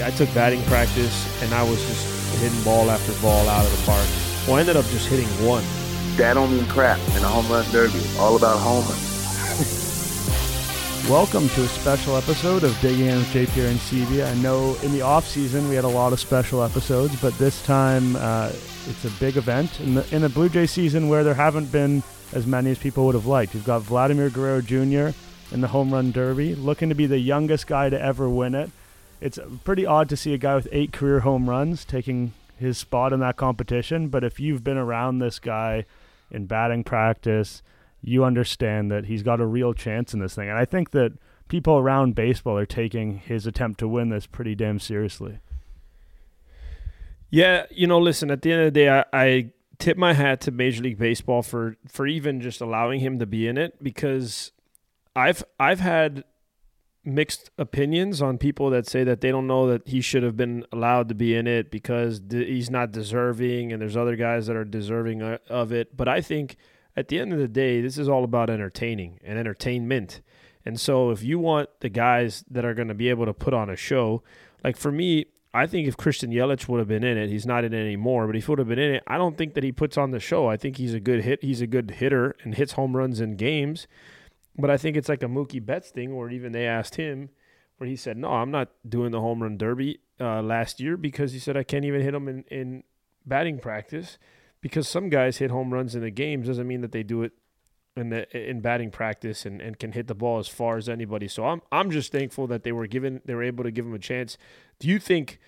yeah, I took batting practice and I was just hitting ball after ball out of the park. Well, I ended up just hitting one. That don't mean crap in a home run derby. All about home Welcome to a special episode of Digging In with JP and CV. I know in the off season we had a lot of special episodes, but this time uh, it's a big event in the in a Blue Jay season where there haven't been as many as people would have liked. You've got Vladimir Guerrero Jr. in the home run derby, looking to be the youngest guy to ever win it. It's pretty odd to see a guy with eight career home runs taking his spot in that competition. But if you've been around this guy in batting practice, you understand that he's got a real chance in this thing. And I think that people around baseball are taking his attempt to win this pretty damn seriously. Yeah, you know, listen, at the end of the day, I, I tip my hat to Major League Baseball for for even just allowing him to be in it because I've I've had mixed opinions on people that say that they don't know that he should have been allowed to be in it because he's not deserving and there's other guys that are deserving of it but I think at the end of the day this is all about entertaining and entertainment and so if you want the guys that are going to be able to put on a show like for me I think if Christian Yelich would have been in it, he's not in it anymore, but if he would have been in it, I don't think that he puts on the show. I think he's a good hit. He's a good hitter and hits home runs in games. But I think it's like a Mookie Betts thing where even they asked him, where he said, No, I'm not doing the home run derby uh, last year because he said, I can't even hit them in, in batting practice because some guys hit home runs in the games doesn't mean that they do it in the in batting practice and, and can hit the ball as far as anybody. So I'm I'm just thankful that they were given they were able to give him a chance. Do you think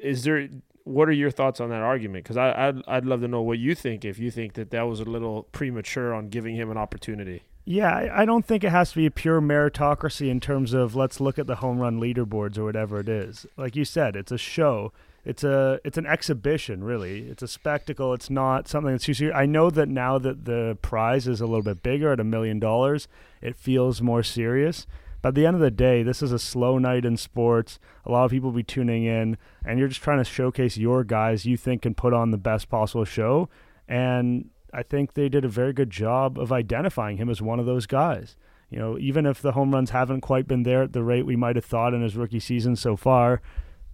is there what are your thoughts on that argument? Because I I'd, I'd love to know what you think if you think that that was a little premature on giving him an opportunity. Yeah, I don't think it has to be a pure meritocracy in terms of let's look at the home run leaderboards or whatever it is. Like you said, it's a show. It's a it's an exhibition, really. It's a spectacle. It's not something that's too serious. I know that now that the prize is a little bit bigger at a million dollars, it feels more serious. But at the end of the day, this is a slow night in sports. A lot of people will be tuning in, and you're just trying to showcase your guys you think can put on the best possible show. And I think they did a very good job of identifying him as one of those guys. You know, even if the home runs haven't quite been there at the rate we might have thought in his rookie season so far,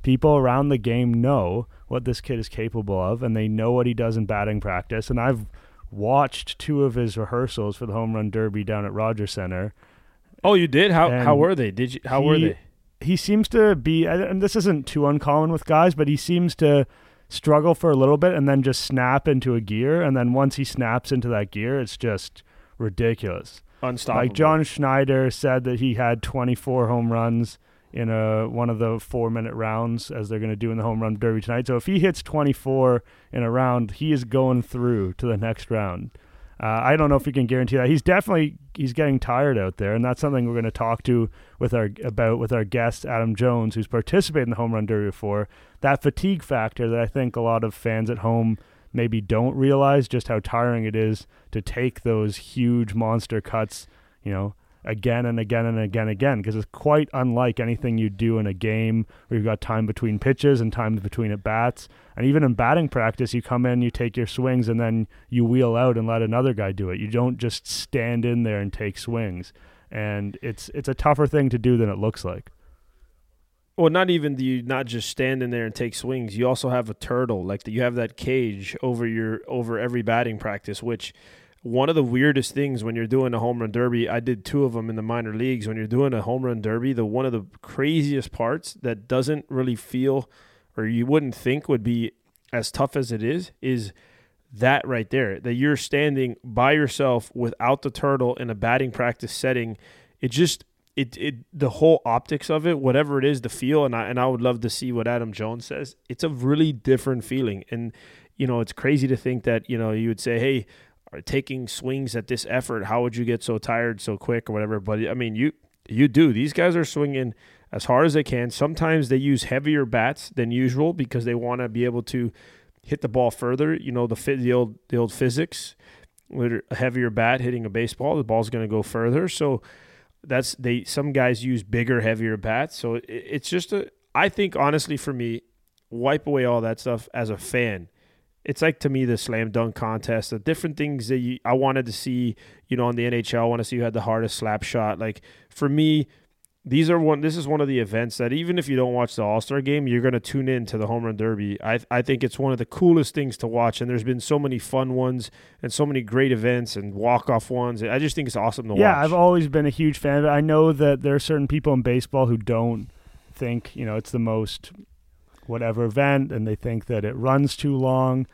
people around the game know what this kid is capable of and they know what he does in batting practice. And I've watched two of his rehearsals for the home run derby down at Rogers Center. Oh, you did? How how were they? Did you how he, were they? He seems to be and this isn't too uncommon with guys, but he seems to struggle for a little bit and then just snap into a gear. And then once he snaps into that gear, it's just ridiculous. Unstoppable. Like John Schneider said that he had 24 home runs in a one of the four minute rounds as they're going to do in the home run derby tonight. So if he hits 24 in a round, he is going through to the next round. Uh, I don't know if we can guarantee that. He's definitely he's getting tired out there, and that's something we're going to talk to with our about with our guest Adam Jones, who's participated in the home run derby before. That fatigue factor that I think a lot of fans at home maybe don't realize just how tiring it is to take those huge monster cuts. You know, again and again and again and again because it's quite unlike anything you do in a game where you've got time between pitches and time between at bats. And even in batting practice, you come in, you take your swings, and then you wheel out and let another guy do it. You don't just stand in there and take swings. And it's it's a tougher thing to do than it looks like. Well, not even do you not just stand in there and take swings. You also have a turtle, like you have that cage over your over every batting practice, which one of the weirdest things when you're doing a home run derby, I did two of them in the minor leagues. When you're doing a home run derby, the one of the craziest parts that doesn't really feel or you wouldn't think would be as tough as it is is that right there. That you're standing by yourself without the turtle in a batting practice setting. It just it it the whole optics of it, whatever it is, the feel, and I and I would love to see what Adam Jones says. It's a really different feeling, and you know it's crazy to think that you know you would say, hey Uh, taking swings at this effort, how would you get so tired so quick or whatever? But I mean, you you do. These guys are swinging as hard as they can. Sometimes they use heavier bats than usual because they want to be able to hit the ball further. You know the the old the old physics with a heavier bat hitting a baseball, the ball's going to go further. So that's they. Some guys use bigger, heavier bats. So it, it's just a. I think honestly, for me, wipe away all that stuff as a fan it's like to me the slam dunk contest, the different things that you, I wanted to see, you know, in the NHL. I want to see who had the hardest slap shot. Like for me, these are one. This is one of the events that even if you don't watch the All Star game, you're going to tune in to the home run derby. I I think it's one of the coolest things to watch, and there's been so many fun ones and so many great events and walk off ones. I just think it's awesome to yeah, watch. Yeah, I've always been a huge fan of it. I know that there are certain people in baseball who don't think you know it's the most whatever event, and they think that it runs too long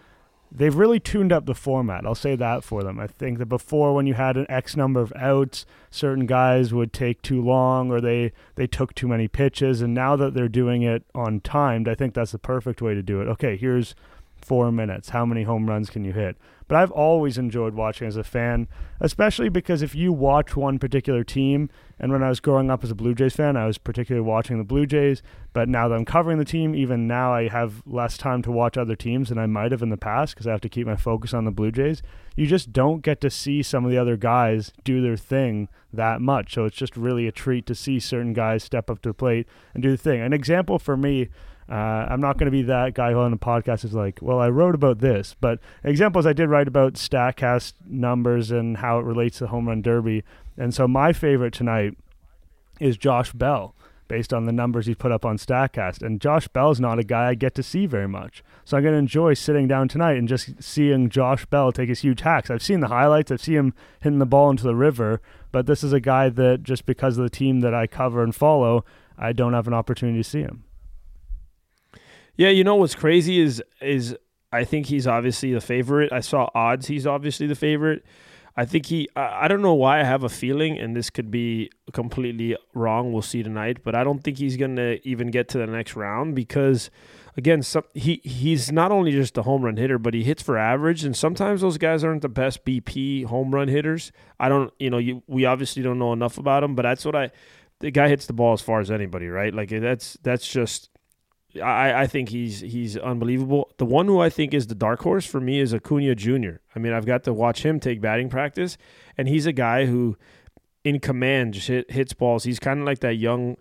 they've really tuned up the format. I'll say that for them. I think that before, when you had an X number of outs, certain guys would take too long or they they took too many pitches. And now that they're doing it on timed, I think that's the perfect way to do it. Okay, here's four minutes. How many home runs can you hit? But I've always enjoyed watching as a fan, especially because if you watch one particular team, and when I was growing up as a Blue Jays fan, I was particularly watching the Blue Jays. But now that I'm covering the team, even now I have less time to watch other teams than I might have in the past because I have to keep my focus on the Blue Jays. You just don't get to see some of the other guys do their thing that much. So it's just really a treat to see certain guys step up to the plate and do the thing. An example for me uh, I'm not going to be that guy who on the podcast is like, well, I wrote about this, but examples I did write about Statcast numbers and how it relates to home run derby. And so my favorite tonight is Josh Bell, based on the numbers he's put up on Statcast. And Josh Bell's not a guy I get to see very much, so I'm going to enjoy sitting down tonight and just seeing Josh Bell take his huge hacks. I've seen the highlights, I've seen him hitting the ball into the river, but this is a guy that just because of the team that I cover and follow, I don't have an opportunity to see him. Yeah, you know what's crazy is is I think he's obviously the favorite. I saw odds; he's obviously the favorite. I think he. I, I don't know why I have a feeling, and this could be completely wrong. We'll see tonight, but I don't think he's gonna even get to the next round because, again, some, he he's not only just a home run hitter, but he hits for average, and sometimes those guys aren't the best BP home run hitters. I don't, you know, you we obviously don't know enough about him, but that's what I. The guy hits the ball as far as anybody, right? Like that's that's just I, I think he's he's unbelievable. The one who I think is the dark horse for me is Acuna Jr. I mean, I've got to watch him take batting practice, and he's a guy who, in command, just hit, hits balls. He's kind of like that young,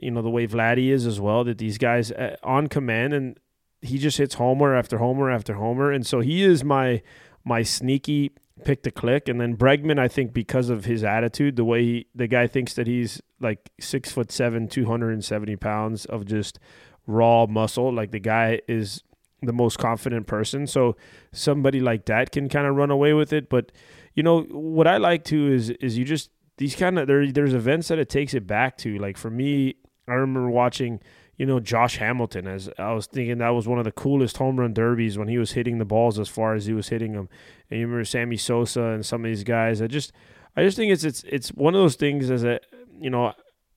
you know, the way Vladdy is as well. That these guys uh, on command, and he just hits homer after homer after homer, and so he is my my sneaky pick to click. And then Bregman, I think because of his attitude, the way he, the guy thinks that he's like six foot seven, two hundred and seventy pounds of just raw muscle. Like the guy is the most confident person. So somebody like that can kind of run away with it. But you know what I like too is is you just these kind of there there's events that it takes it back to. Like for me, I remember watching you know Josh Hamilton as I was thinking that was one of the coolest home run derbies when he was hitting the balls as far as he was hitting them. And you remember Sammy Sosa and some of these guys. I just I just think it's it's it's one of those things as a you know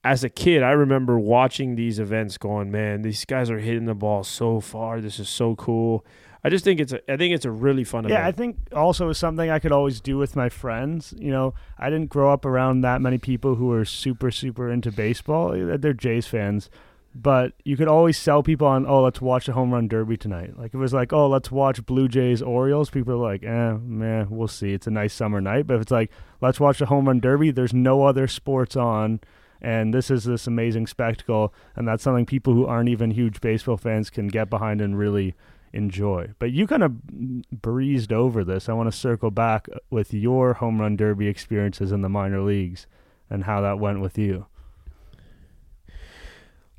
as a kid, I remember watching these events, going, "Man, these guys are hitting the ball so far. This is so cool." I just think it's a, I think it's a really fun yeah, event. I think also something I could always do with my friends. You know, I didn't grow up around that many people who are super super into baseball. They're Jays fans, but you could always sell people on, "Oh, let's watch the home run derby tonight." Like it was like, "Oh, let's watch Blue Jays Orioles." People are like, "Eh, man, we'll see. It's a nice summer night." But if it's like, "Let's watch the home run derby," there's no other sports on and this is this amazing spectacle and that's something people who aren't even huge baseball fans can get behind and really enjoy. But you kind of breezed over this. I want to circle back with your home run derby experiences in the minor leagues and how that went with you.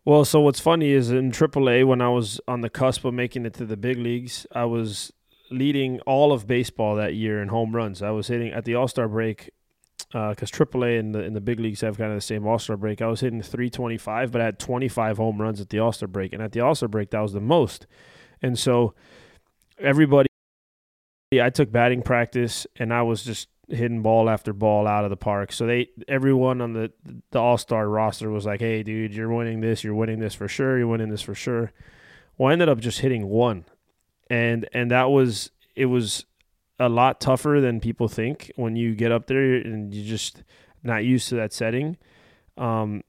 Well, so what's funny is in AAA, when I was on the cusp of making it to the big leagues, I was leading all of baseball that year in home runs. I was hitting at the All Star break because uh, AAA and the in the big leagues have kind of the same All Star break. I was hitting 325, but I had 25 home runs at the All Star break, and at the All Star break that was the most. And so everybody, I took batting practice, and I was just hitting ball after ball out of the park. So they everyone on the the All Star roster was like, "Hey, dude, you're winning this. You're winning this for sure. You're winning this for sure." Well, I ended up just hitting one, and and that was it was a lot tougher than people think when you get up there and you're just not used to that setting. Um,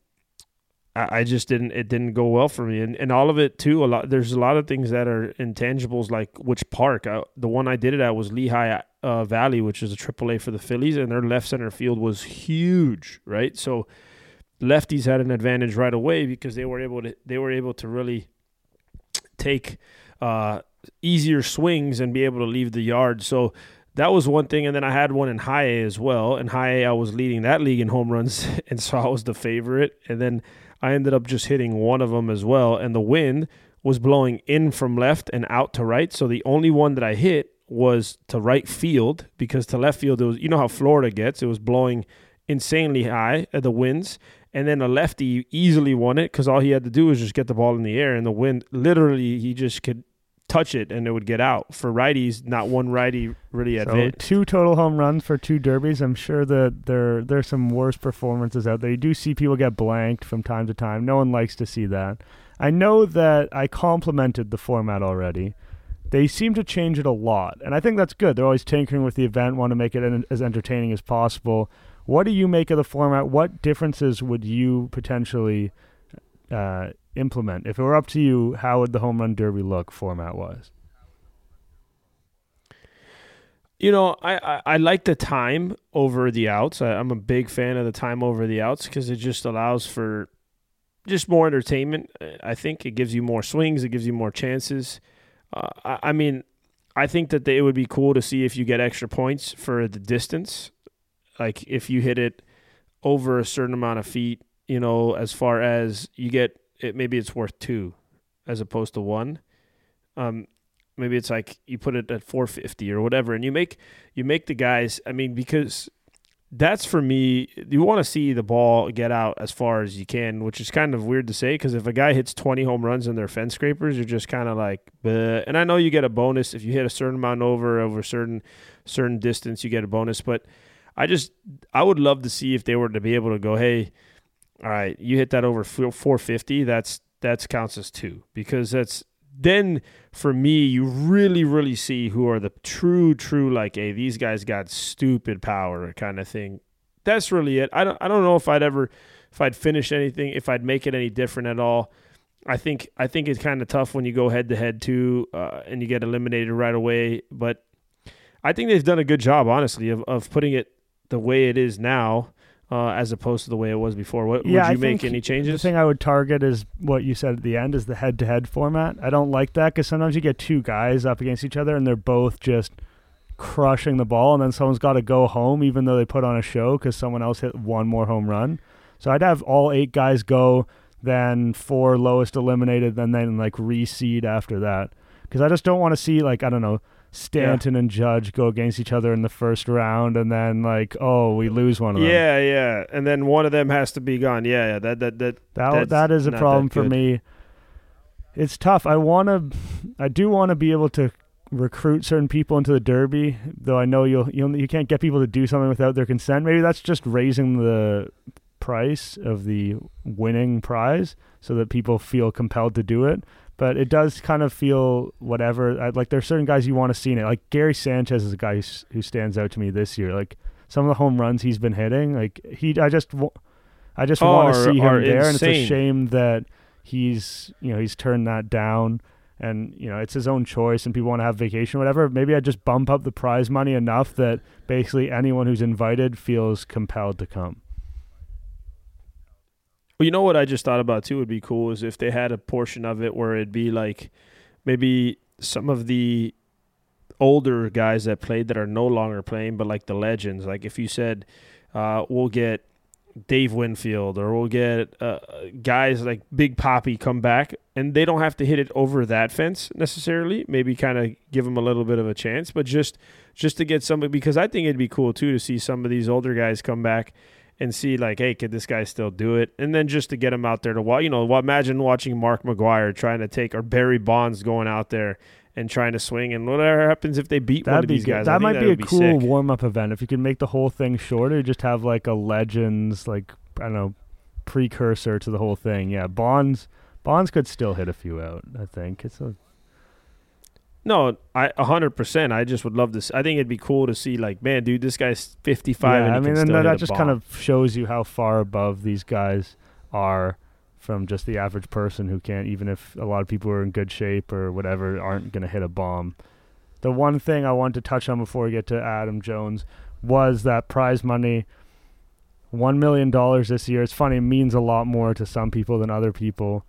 I, I just didn't. It didn't go well for me, and and all of it too. A lot. There's a lot of things that are intangibles, like which park. I, the one I did it at was Lehigh uh, Valley, which is a AAA for the Phillies, and their left center field was huge. Right, so lefties had an advantage right away because they were able to. They were able to really take. Uh, easier swings and be able to leave the yard. So that was one thing. And then I had one in high A as well. And high A, I was leading that league in home runs, and so I was the favorite. And then I ended up just hitting one of them as well. And the wind was blowing in from left and out to right. So the only one that I hit was to right field because to left field, it was you know how Florida gets. It was blowing insanely high at the winds. And then a lefty easily won it because all he had to do was just get the ball in the air, and the wind literally he just could touch it and it would get out. For righties, not one righty really had So hit. two total home runs for two derbies. I'm sure that there there's some worse performances out there. You do see people get blanked from time to time. No one likes to see that. I know that I complimented the format already. They seem to change it a lot, and I think that's good. They're always tinkering with the event, want to make it en- as entertaining as possible. What do you make of the format? What differences would you potentially uh, implement if it were up to you? How would the home run derby look format wise? You know, I, I, I like the time over the outs. I, I'm a big fan of the time over the outs because it just allows for just more entertainment. I think it gives you more swings, it gives you more chances. Uh, I, I mean, I think that it would be cool to see if you get extra points for the distance. Like if you hit it over a certain amount of feet, you know, as far as you get it, maybe it's worth two as opposed to one. Um, maybe it's like you put it at 450 or whatever and you make you make the guys i mean because that's for me you want to see the ball get out as far as you can which is kind of weird to say because if a guy hits 20 home runs and they're fence scrapers you're just kind of like Bleh. and i know you get a bonus if you hit a certain amount over over a certain certain distance you get a bonus but i just i would love to see if they were to be able to go hey all right you hit that over 450 that's that's counts as two because that's then for me, you really, really see who are the true, true like, hey, these guys got stupid power kind of thing. That's really it. I don't, I don't know if I'd ever, if I'd finish anything, if I'd make it any different at all. I think, I think it's kind of tough when you go head to head too, uh, and you get eliminated right away. But I think they've done a good job, honestly, of, of putting it the way it is now uh, as opposed to the way it was before. What, Yeah, would I you make think any The changes? thing I would target is what you said at the end is the head-to-head format. I don't like that because sometimes you get two guys up against each other and they're both just crushing the ball, and then someone's got to go home even though they put on a show because someone else hit one more home run. So I'd have all eight guys go, then four lowest eliminated, and then like reseed after that because I just don't want to see like I don't know. Stanton and Judge go against each other in the first round, and then like, oh, we lose one of them. Yeah, yeah, and then one of them has to be gone. Yeah, yeah, that that that That That's that is a problem for me. It's tough. I want to, I do want to be able to recruit certain people into the derby, though I know you'll you'll you can't get people to do something without their consent. Maybe that's just raising the price of the winning prize so that people feel compelled to do it. But it does kind of feel whatever. I, like are certain guys you want to see in it. Like Gary Sanchez is a guy who stands out to me this year. Like some of the home runs he's been hitting, like he, I just, I just Oh, want to see him are there, and it's a shame that he's, you know, he's turned that down. And you know it's his own choice, and people want to have vacation, or whatever. Maybe I just bump up the prize money enough that basically anyone who's invited feels compelled to come. Well, you know what I just thought about too would be cool is if they had a portion of it where it'd be like maybe some of the older guys that played that are no longer playing, but like the legends. Like if you said, uh, we'll get Dave Winfield or we'll get uh, guys like Big Papi come back, and they don't have to hit it over that fence necessarily. Maybe kind of give them a little bit of a chance, but just just to get somebody because I think it'd be cool too to see some of these older guys come back and see like, hey, could this guy still do it? And then just to get him out there to watch, you know, imagine watching Mark McGwire trying to take or Barry Bonds going out there and trying to swing, and whatever happens if they beat one That'd of be these good. guys. That might be a would cool warm up event if you could make the whole thing shorter. Just have like a legends, like I don't know, precursor to the whole thing. Yeah, Bonds. Bonds could still hit a few out. I think it's a No, I a hundred percent. I just would love this. I think it'd be cool to see, like, man, dude, this guy's fifty five. yeah. and I mean, and that, that just bomb. kind of shows you how far above these guys are from just the average person who can't, even if a lot of people are in good shape or whatever, aren't going to hit a bomb. The one thing I wanted to touch on before we get to Adam Jones was that prize money. One million dollars this year. It's funny, it means a lot more to some people than other people.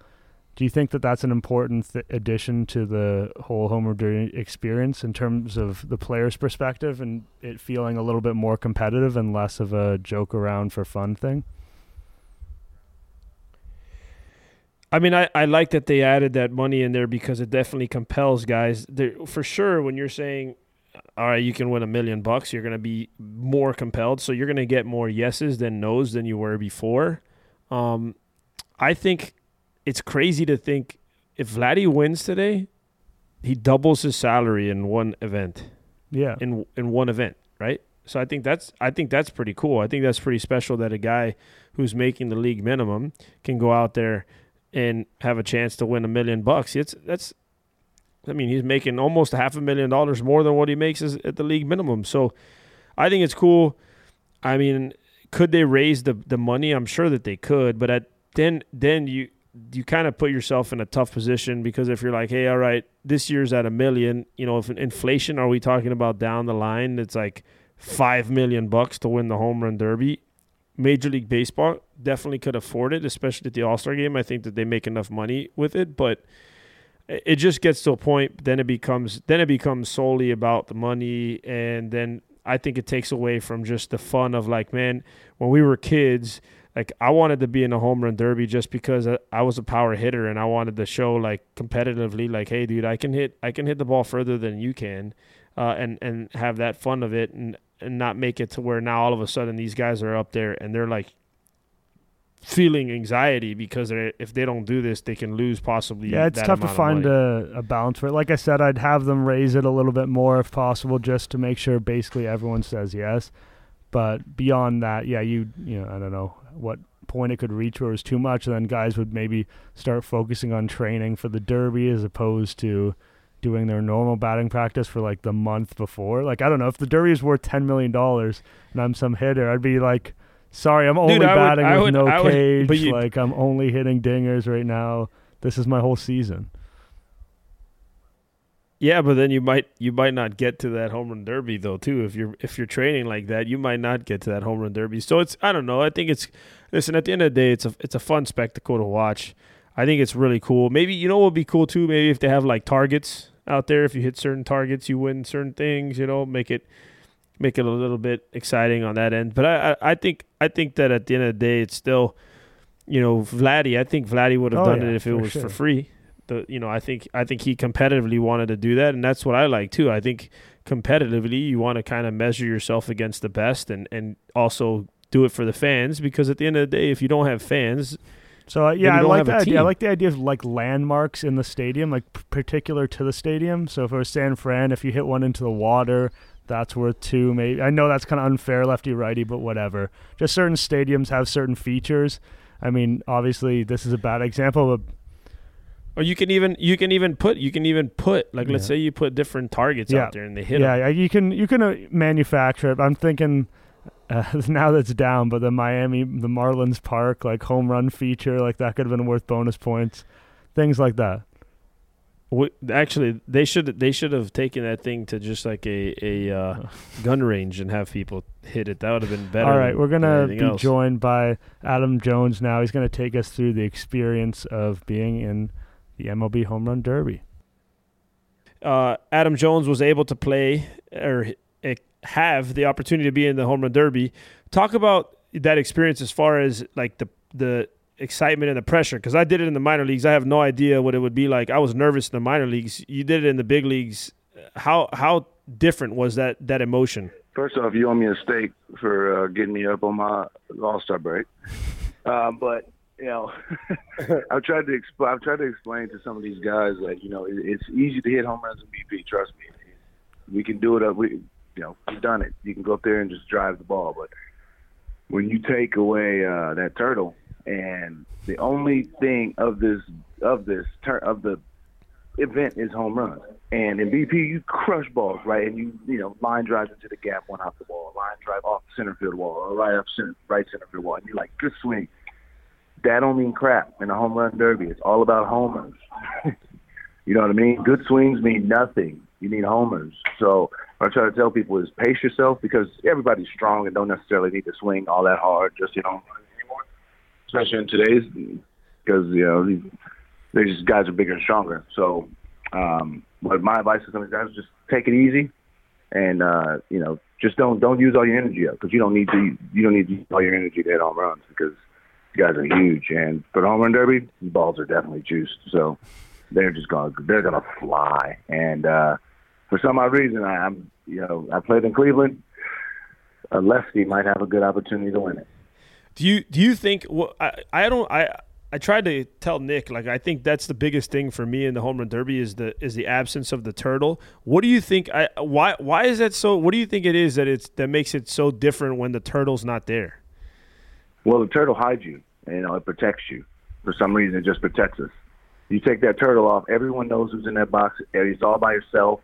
Do you think that that's an important th- addition to the whole home run derby experience in terms of the player's perspective and it feeling a little bit more competitive and less of a joke around for fun thing? I mean, I, I like that they added that money in there because it definitely compels guys. There, for sure, when you're saying, all right, you can win a million bucks, you're going to be more compelled. So you're going to get more yeses than nos than you were before. Um, I think it's crazy to think if Vladdy wins today, he doubles his salary in one event. Yeah. In in one event, right? So I think that's I think that's pretty cool. I think that's pretty special that a guy who's making the league minimum can go out there and have a chance to win a million bucks. It's that's I mean, he's making almost half a million dollars more than what he makes at the league minimum. So I think it's cool. I mean, could they raise the the money? I'm sure that they could, but at then then you you kind of put yourself in a tough position because if you're like, hey, all right, this year's at a million, you know, if inflation, are we talking about down the line? It's like five million bucks to win the home run derby. Major League Baseball definitely could afford it, especially at the All Star game. I think that they make enough money with it, but it just gets to a point. Then it becomes then it becomes solely about the money, and then I think it takes away from just the fun of like, man, when we were kids, like I wanted to be in a home run derby just because I was a power hitter and I wanted to show like competitively, like, hey, dude, I can hit I can hit the ball further than you can, uh, and and have that fun of it and and not make it to where now all of a sudden these guys are up there and they're like feeling anxiety because if they don't do this, they can lose possibly. Yeah, it's tough to find a, a, balance for it. Like I said, I'd have them raise it a little bit more if possible, just to make sure basically everyone says yes. But beyond that, yeah, you you know, I don't know what point it could reach where it was too much, and then guys would maybe start focusing on training for the derby as opposed to doing their normal batting practice for like the month before. Like I don't know if the derby is worth ten million dollars and I'm some hitter, I'd be like, sorry, I'm only Dude, batting would, with would, no would, cage. Like I'm only hitting dingers right now. This is my whole season. Yeah, but then you might you might not get to that home run derby though too. If you're if you're training like that, you might not get to that home run derby. So it's I don't know. I think it's listen at the end of the day, it's a it's a fun spectacle to watch. I think it's really cool. Maybe you know what would be cool too. Maybe if they have like targets out there. If you hit certain targets, you win certain things. You know, make it make it a little bit exciting on that end. But I, I, I think I think that at the end of the day, it's still, you know, Vladdy. I think Vladdy would have oh, done yeah, it if it was sure. for free the you know I think I think he competitively wanted to do that, and that's what I like too. I think competitively you want to kind of measure yourself against the best, and and also do it for the fans because at the end of the day, if you don't have fans. So uh, yeah, I like that idea. I like the idea of like landmarks in the stadium, like p- particular to the stadium. So if it was San Fran, if you hit one into the water, that's worth two. Maybe I know that's kind of unfair, lefty righty, but whatever. Just certain stadiums have certain features. I mean, obviously this is a bad example, but or you can even you can even put you can even put like let's say you put different targets yeah. out there and they hit. Yeah, them. you can you can uh, manufacture it. I'm thinking uh, now that's down, but the Miami the Marlins Park like home run feature like that could have been worth bonus points, things like that. We, actually, they should they should have taken that thing to just like a a uh, gun range and have people hit it. That would have been better. All right, we're gonna be else. joined by Adam Jones now. He's gonna take us through the experience of being in the MLB Home Run Derby. Uh, Adam Jones was able to play or eh, have the opportunity to be in the Home Run Derby. Talk about that experience as far as like the the excitement and the pressure because I did it in the minor leagues. I have no idea what it would be like. I was nervous in the minor leagues. You did it in the big leagues. How how different was that that emotion? First off, you owe me a steak for uh, getting me up on my All Star break. Uh, but you know, I've tried to explain. I've tried to explain to some of these guys that you know it, it's easy to hit home runs in BP. Trust me, we can do it. Up, we, you know, we've done it. You can go up there and just drive the ball, but when you take away uh, that turtle, and the only thing of this of this turn of the event is home runs. And in BP, you crush balls, right? And you, you know, line drives into the gap, one off the wall, line drive off the center field wall, or right up center, right center field wall, and you're like, good swing that don't mean crap in a home run derby. It's all about homers. you know what I mean? Good swings mean nothing. You need homers. So what I try to tell people is pace yourself because everybody's strong and don't necessarily need to swing all that hard just you know anymore. Especially in today's because you know these, just guys are bigger and stronger. So, um, but my advice to some of these guys is just take it easy, and uh, you know, just don't don't use all your energy up because you don't need to you don't need to use all your energy to hit home runs because these guys are huge. And for the home run derby, balls are definitely juiced. So they're just going they're gonna fly. And uh, for some odd reason, I, I'm you know I played in Cleveland. A lefty might have a good opportunity to win it. Do you do you think? Well, I I don't I. I tried to tell Nick like I think that's the biggest thing for me in the home run derby is the is the absence of the turtle. What do you think? I why why is that so? What do you think it is that it's that makes it so different when the turtle's not there? Well, the turtle hides you. You know, it protects you. For some reason, it just protects us. You take that turtle off, everyone knows who's in that box. It's all by yourself.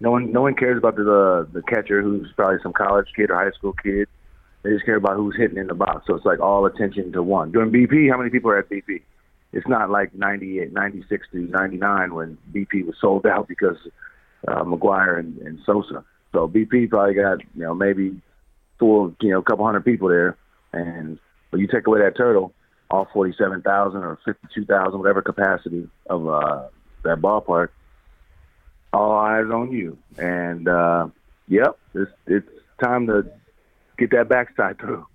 No one, no one cares about the the catcher, who's probably some college kid or high school kid. They just care about who's hitting in the box. So it's like all attention to one. During BP, how many people are at BP? It's not like 98, 96 to 99 when BP was sold out because uh, McGwire and, and Sosa. So BP probably got, you know, maybe four, you know, a couple hundred people there. And when you take away that turtle, all 47,000 or 52,000, whatever capacity of uh, that ballpark, all eyes on you. And, uh, yep, it's, it's time to get that backside through.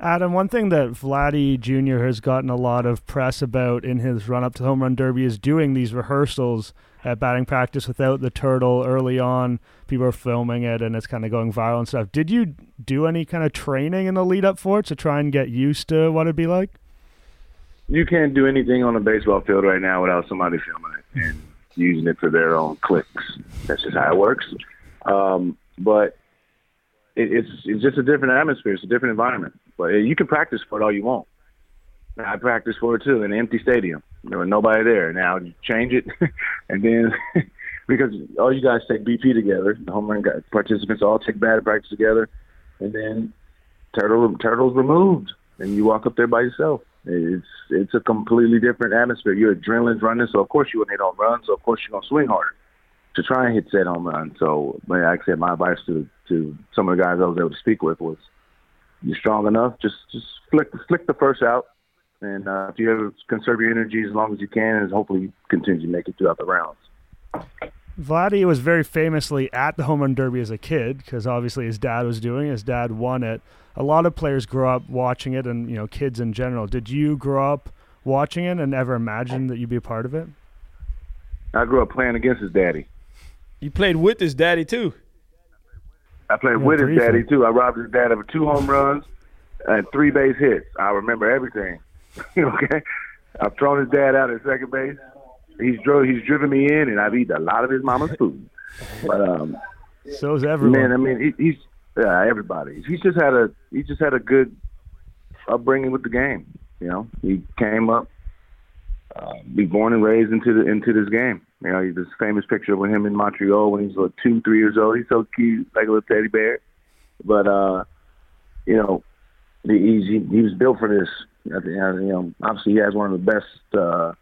Adam, one thing that Vladdy Jr. has gotten a lot of press about in his run up to the home run derby is doing these rehearsals at batting practice without the turtle early on. People are filming it and it's kind of going viral and stuff. Did you do any kind of training in the lead up for it to try and get used to what it'd be like? You can't do anything on a baseball field right now without somebody filming it and using it for their own clicks. That's just how it works. Um, but it, it's it's just a different atmosphere. It's a different environment. But you can practice for it all you want. I practice for it too in an empty stadium. There was nobody there. Now you change it, and then because all you guys take BP together, the home run participants all take batting practice together, and then turtle turtles removed, and you walk up there by yourself. It's it's a completely different atmosphere. Your adrenaline's running, so of course you want to hit home runs. So of course you're gonna swing harder to try and hit that home run. So, like I said, my advice to to some of the guys I was able to speak with was, you're strong enough, just just flick flick the first out, and uh, if you ever conserve your energy as long as you can, and hopefully you continue to make it throughout the rounds. Vladdy was very famously at the home run derby as a kid because obviously his dad was doing it. His dad won it. A lot of players grow up watching it, and you know kids in general. Did you grow up watching it and ever imagine that you'd be a part of it? I grew up playing against his daddy. You played with his daddy too. I played yeah, with his daddy too. I robbed his dad of two home runs and three base hits. I remember everything. okay, I've thrown his dad out at second base. He's drove. He's driven me in, and I've eaten a lot of his mama's food. But um, so's everyone. Man, I mean, he, he's yeah, everybody. He's just had a he just had a good upbringing with the game. You know, he came up, uh, be born and raised into the into this game. You know, this famous picture of him in Montreal when he's like two, three years old. He's so cute, like a little teddy bear. But uh, you know, he's, he, he was built for this. I think, you know, obviously he has one of the best uh,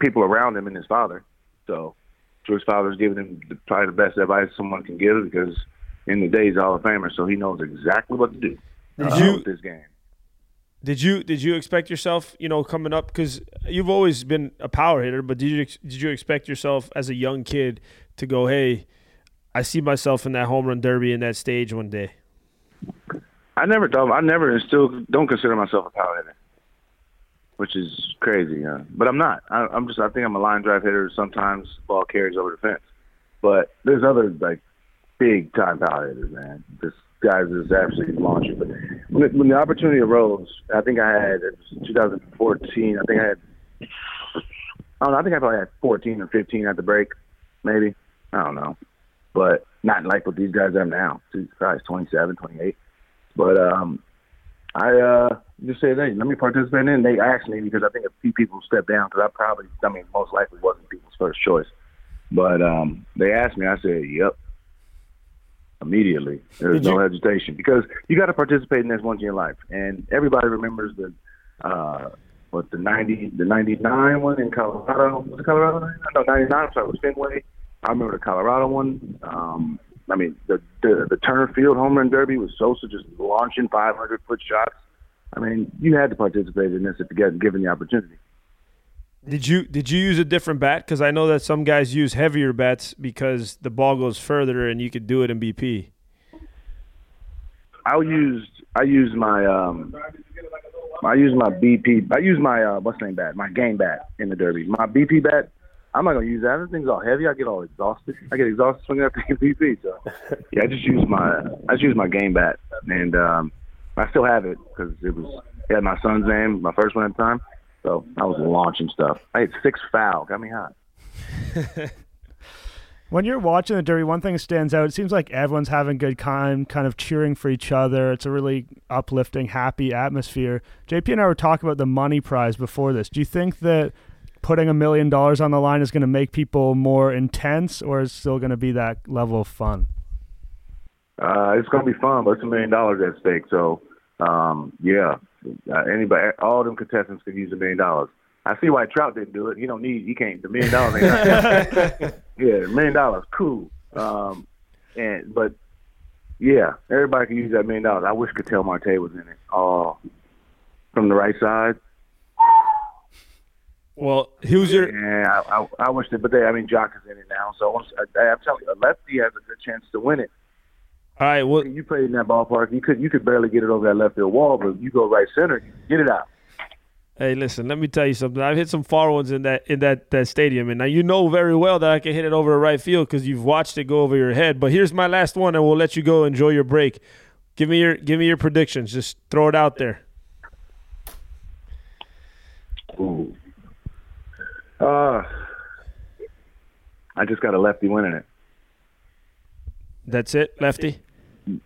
people around him in his father. So, so his father's giving him the, probably the best advice someone can give because in the day he's a Hall of Famer, so he knows exactly what to do Did uh, you, with this game. Did you did you expect yourself, you know, coming up because you've always been a power hitter, but did you did you expect yourself as a young kid to go, hey, I see myself in that home run derby in that stage one day? I never thought I never and still don't consider myself a power hitter, which is crazy. Uh, but I'm not. I, I'm just I think I'm a line drive hitter. Sometimes ball carries over the fence, but there's other like big time power hitters, man. Just guys is absolutely launching. But when, when the opportunity arose, I think I had it was 2014. I think I had I don't know. I think I probably had 14 or 15 at the break, maybe. I don't know, but not like what these guys are now. Guys, 27, 28. But um, I uh, just said, hey, let me participate in. They asked me because I think a few people stepped down because I probably, I mean, most likely wasn't people's first choice. But um, they asked me. I said, yep immediately. There's Did no you? hesitation because you got to participate in this once in your life, and everybody remembers the uh, what the ninety the ninety nine one in Colorado was it Colorado? No, ninety nine. Sorry, was Fenway. I remember the Colorado one. Um, I mean, the, the the Turner Field home run derby was Sosa just launching 500 foot shots. I mean, you had to participate in this if you get given the opportunity. Did you did you use a different bat? Because I know that some guys use heavier bats because the ball goes further and you could do it in BP. I used I used my um I use my BP. I use my uh, what's name bat? My game bat in the derby. My BP bat. I'm not gonna use that. That thing's all heavy. I get all exhausted. I get exhausted swinging after BP. So yeah, I just use my I just use my game bat, and um, I still have it because it was it had my son's name, my first one at the time. So I was launching stuff. I had six foul. Got me hot. When you're watching the Derby, one thing stands out. It seems like everyone's having good time, kind of cheering for each other. It's a really uplifting, happy atmosphere. JP and I were talking about the money prize before this. Do you think that putting a million dollars on the line is going to make people more intense, or is still going to be that level of fun? Uh, it's going to be fun, but it's a million dollars at stake. So, um, yeah, uh, anybody, all them contestants could use a million dollars. I see why Trout didn't do it. He don't need. He can't. The million dollars. Ain't yeah, million dollars, cool. Um, and but yeah, everybody can use that million dollars. I wish Ketel Marte was in it. Oh, from the right side. Well, who's your? Yeah, I, I, I wish that, but they. I mean, Joc is in it now, so I, I'm telling you, a lefty has a good chance to win it. All right. Well, you played in that ballpark. You could you could barely get it over that left field wall, but you go right center, get it out. Hey, listen. Let me tell you something. I've hit some far ones in that in that that stadium, and now you know very well that I can hit it over the right field because you've watched it go over your head. But here's my last one, and we'll let you go enjoy your break. Give me your give me your predictions. Just throw it out there. Ooh. Uh, I just got a lefty winning it. That's it, lefty.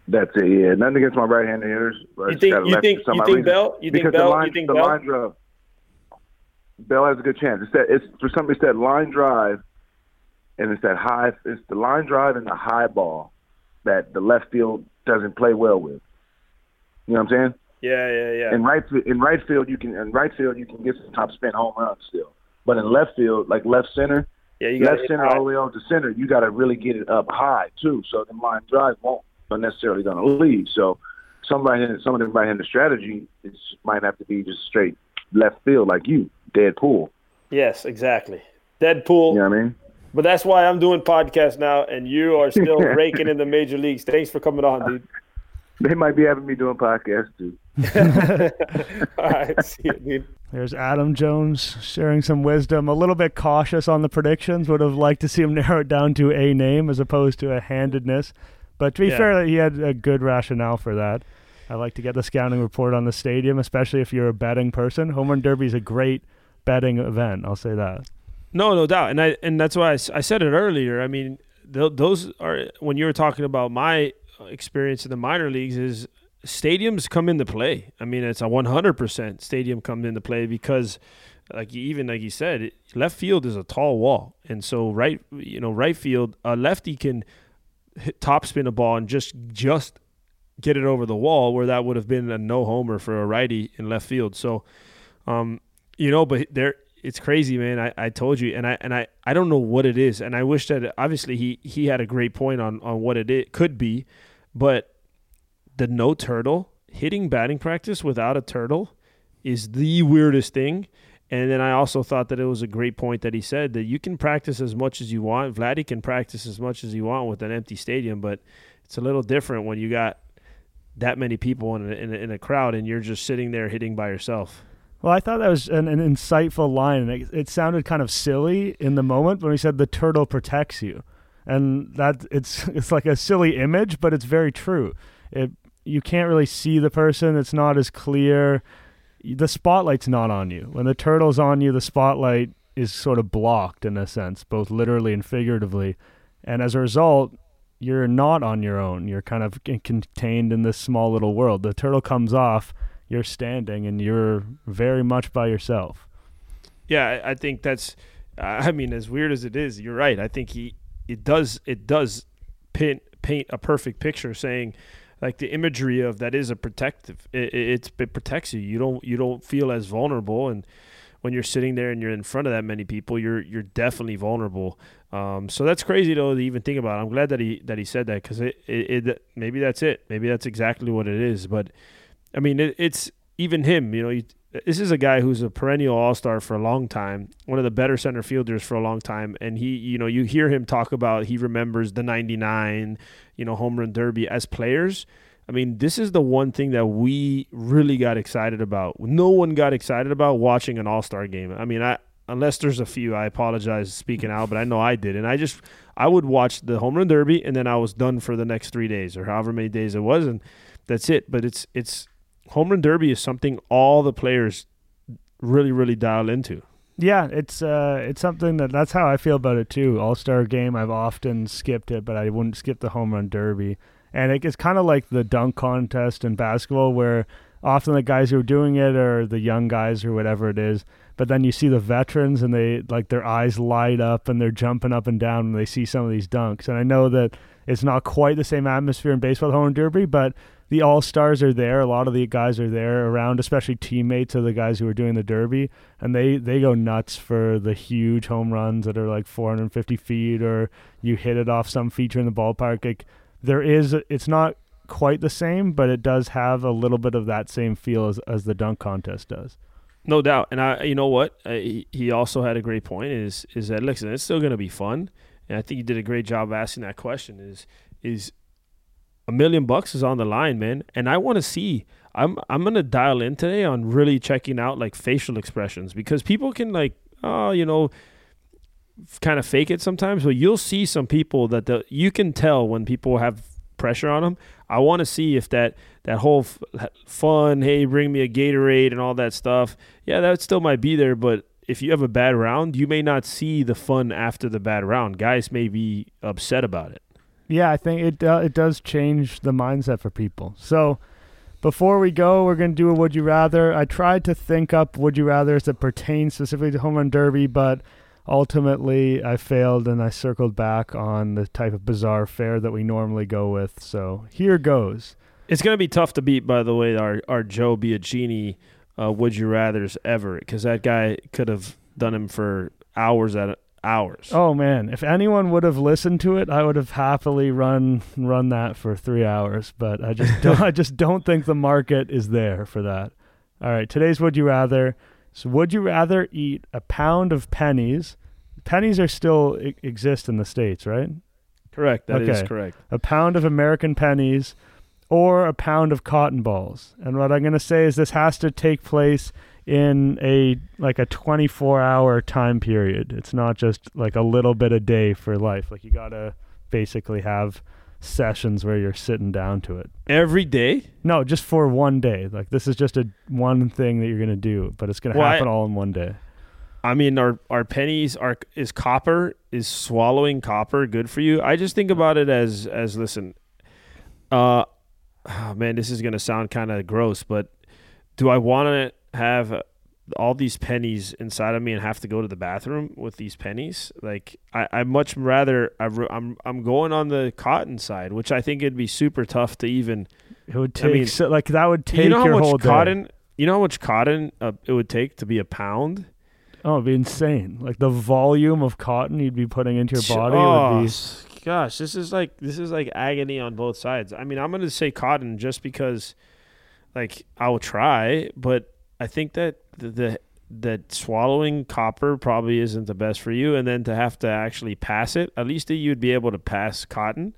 That's it. Yeah, nothing against my right-handed hitters. You think? You think? You think Bell? You think Bell? Line, you think the Bell? line drive. Bell has a good chance. It's that. It's for some. It's that line drive, and it's that high. It's the line drive and the high ball that the left field doesn't play well with. You know what I'm saying? Yeah, yeah, yeah. In right in right field, you can in right field you can get some top spin home runs still. But in left field, like left center, yeah, you got left center all the way over to center, you got to really get it up high too. So the line drive won't necessarily going to leave. So some right some of the right handed strategy is might have to be just straight left field like you, dead pull. Yes, exactly. dead pull. You know what I mean? But that's why I'm doing podcasts now, and you are still raking in the major leagues. Thanks for coming on, dude. They might be having me doing podcasts too. All right, see you, dude. There's Adam Jones sharing some wisdom. A little bit cautious on the predictions. Would have liked to see him narrow it down to a name as opposed to a handedness. But to be Yeah. fair, he had a good rationale for that. I like to get the scouting report on the stadium, especially if you're a betting person. Home Run Derby is a great betting event. I'll say that. No, no doubt, and I and that's why I said it earlier. I mean, th- those are when you were talking about my uh, experience in the minor leagues is stadiums come into play. I mean, it's a 100% stadium comes into play because like even like you said, left field is a tall wall. And so right, you know, right field, a lefty can hit top spin a ball and just just get it over the wall where that would have been a no homer for a righty in left field. So um you know, but there it's crazy, man. I, I told you, and I and I, I don't know what it is, and I wish that obviously he he had a great point on on what it, it could be, but the no turtle hitting batting practice without a turtle is the weirdest thing. And then I also thought that it was a great point that he said that you can practice as much as you want. Vladdy can practice as much as you want with an empty stadium, but it's a little different when you got that many people in a, in a, in a crowd and you're just sitting there hitting by yourself. Well, I thought that was an, an insightful line, it, it sounded kind of silly in the moment when he said the turtle protects you, and that it's it's like a silly image, but it's very true. It you can't really see the person; it's not as clear. The spotlight's not on you. When the turtle's on you, the spotlight is sort of blocked in a sense, both literally and figuratively, and as a result, you're not on your own. You're kind of contained in this small little world. The turtle comes off you're standing and you're very much by yourself. Yeah, I think that's. I mean, as weird as it is, you're right. I think he it does it does paint paint a perfect picture, saying like the imagery of that is a protective. It, it, it protects you. You don't you don't feel as vulnerable, and when you're sitting there and you're in front of that many people, you're you're definitely vulnerable. Um, so that's crazy though to even think about. I'm glad that he that he said that because it, it, it maybe that's it. Maybe that's exactly what it is. But I mean, it, it's even him. You know, you, this is a guy who's a perennial All Star for a long time, one of the better center fielders for a long time, and he, you know, you hear him talk about he remembers the '99, you know, home run derby as players. I mean, this is the one thing that we really got excited about. No one got excited about watching an All Star game. I mean, I unless there's a few, I apologize speaking out, but I know I did, and I just I would watch the home run derby, and then I was done for the next three days or however many days it was, and that's it. But it's it's home run derby is something all the players really really dial into. Yeah, it's uh, it's something that that's how I feel about it too. All Star game, I've often skipped it, but I wouldn't skip the home run derby. And it, it's kind of like the dunk contest in basketball, where often the guys who are doing it are the young guys or whatever it is. But then you see the veterans, and they like their eyes light up and they're jumping up and down when they see some of these dunks. And I know that it's not quite the same atmosphere in baseball, home run derby, but the all stars are there. A lot of the guys are there around, especially teammates of the guys who are doing the derby, and they they go nuts for the huge home runs that are like 450 feet, or you hit it off some feature in the ballpark. Like there is, it's not quite the same, but it does have a little bit of that same feel as as the dunk contest does. No doubt, and I, you know what, he, he also had a great point. Is is that listen, it's still going to be fun, and I think you did a great job asking that question. Is is a million bucks is on the line, man, and I want to see. I'm I'm gonna dial in today on really checking out like facial expressions because people can like oh you know kind of fake it sometimes, but you'll see some people that the you can tell when people have pressure on them. I want to see if that that whole f- fun, hey, bring me a Gatorade and all that stuff. Yeah, that still might be there, but if you have a bad round, you may not see the fun after the bad round. Guys may be upset about it. Yeah, I think it uh, it does change the mindset for people. So before we go, we're going to do a would you rather. I tried to think up would you rather that pertain specifically to home run derby, but ultimately I failed and I circled back on the type of bizarre fare that we normally go with. So here goes. It's going to be tough to beat, by the way, our, our Joe Biagini uh, would you rather's ever, because that guy could have done him for hours at hours. Oh man, if anyone would have listened to it, I would have happily run run that for 3 hours, but I just don't, I just don't think the market is there for that. All right, today's would you rather. So would you rather eat a pound of pennies? Pennies are still I- exist in the states, right? Correct. That is Okay. correct. A pound of American pennies or a pound of cotton balls. And what I'm going to say is this has to take place in a like a 24 hour time period. It's not just like a little bit a day for life. Like you got to basically have sessions where you're sitting down to it. Every day? No, just for one day. Like this is just a one thing that you're going to do, but it's going to Well, I- happen all in one day. I mean, our our pennies are is copper is swallowing copper good for you? I just think about it as as listen, uh, oh, man, this is gonna sound kind of gross, but do I want to have all these pennies inside of me and have to go to the bathroom with these pennies? Like, I I much rather I re- I'm I'm going on the cotton side, which I think it'd be super tough to even. It would I take mean, so, like that would take you know how your much whole day. cotton? You know how much cotton uh, it would take to be a pound? Oh, it'd be insane. Like the volume of cotton you'd be putting into your body oh, would be gosh, this is like this is like agony on both sides. I mean, I'm gonna say cotton just because, like, I'll try, but I think that the, that swallowing copper probably isn't the best for you, and then to have to actually pass it, at least you'd be able to pass cotton.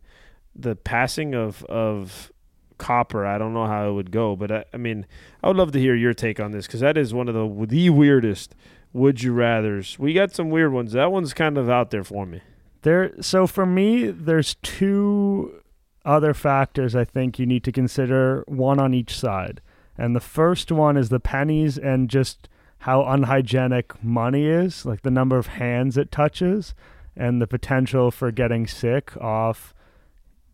The passing of of copper, I don't know how it would go, but I, I mean, I would love to hear your take on this because that is one of the the weirdest would you rather's. We got some weird ones. That one's kind of out there for me. There so for me there's two other factors I think you need to consider, one on each side. And the first one is the pennies and just how unhygienic money is, like the number of hands it touches and the potential for getting sick off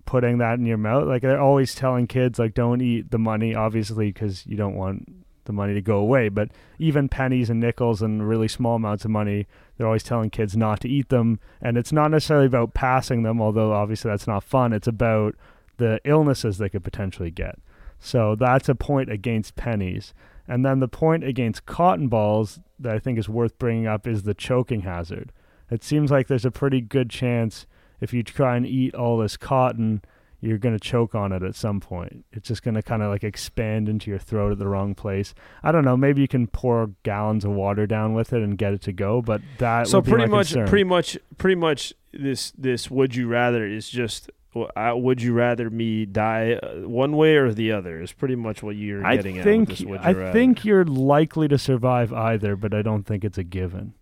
putting that in your mouth. Like they're always telling kids like don't eat the money obviously cuz you don't want the money to go away, but even pennies and nickels and really small amounts of money they're always telling kids not to eat them. And it's not necessarily about passing them although obviously that's not fun. It's about the illnesses they could potentially get so that's a point against pennies. And then the point against cotton balls that i think is worth bringing up is the choking hazard. It seems like there's a pretty good chance if you try and eat all this cotton you're going to choke on it at some point. It's just going to kind of like expand into your throat at the wrong place. I don't know. Maybe you can pour gallons of water down with it and get it to go, but that so pretty much, concern. pretty much, pretty much, this this would you rather is just would you rather me die uh, one way or the other is pretty much what you're getting I think, at. I rather. think you're likely to survive either, but I don't think it's a given.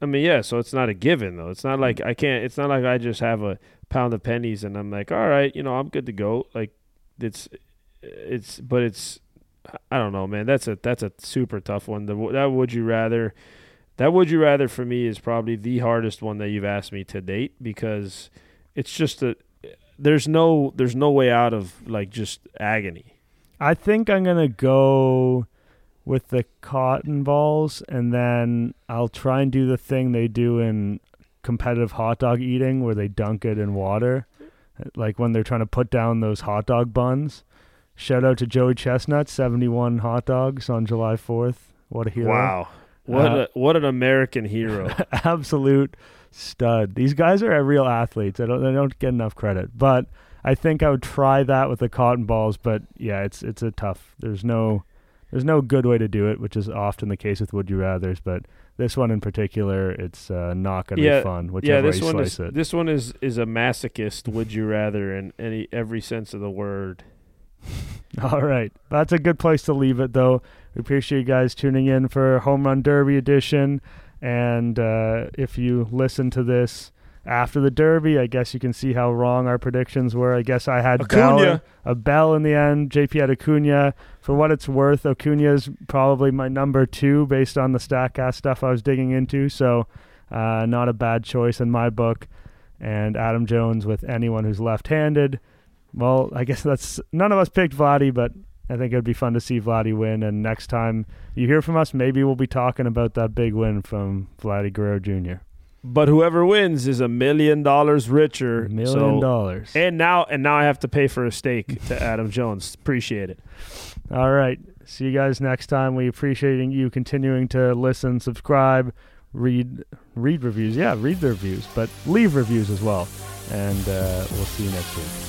I mean, yeah, so it's not a given though. It's not mm. like I can't. It's not like I just have a pound of pennies and I'm like, all right, you know, I'm good to go. Like, it's, it's, but it's, I don't know, man. That's a that's a super tough one. The, that would you rather, that would you rather for me is probably the hardest one that you've asked me to date because it's just a there's no there's no way out of like just agony. I think I'm gonna go with the cotton balls, and then I'll try and do the thing they do in competitive hot dog eating, where they dunk it in water, like when they're trying to put down those hot dog buns. Shout out to Joey Chestnut, 71 hot dogs on July 4th. What a hero! Wow, what uh, a, what an American hero! absolute stud. These guys are real athletes. I don't they don't get enough credit, but I think I would try that with the cotton balls. But yeah, it's it's a tough. There's no there's no good way to do it, which is often the case with would you rather's. But this one in particular, it's uh, not going to yeah, be fun. Whichever yeah, this one is it. this one is is a masochist. Would you rather in any every sense of the word. All right, that's a good place to leave it, though. We appreciate you guys tuning in for Home Run Derby edition. And uh, if you listen to this after the Derby, I guess you can see how wrong our predictions were. I guess I had Bell, a Bell in the end. JP had Acuna. For what it's worth, Acuna is probably my number two based on the Statcast stuff I was digging into. So, uh, not a bad choice in my book. And Adam Jones with anyone who's left-handed. Well, I guess that's none of us picked Vladdy, but I think it would be fun to see Vladdy win. And next time you hear from us, maybe we'll be talking about that big win from Vladdy Guerrero Jr. But whoever wins is a million dollars richer. A million so, dollars. And now, and now I have to pay for a steak to Adam Jones. Appreciate it. All right. See you guys next time. We appreciate you continuing to listen, subscribe, read, read reviews. Yeah, read the reviews, but leave reviews as well. And uh, we'll see you next week.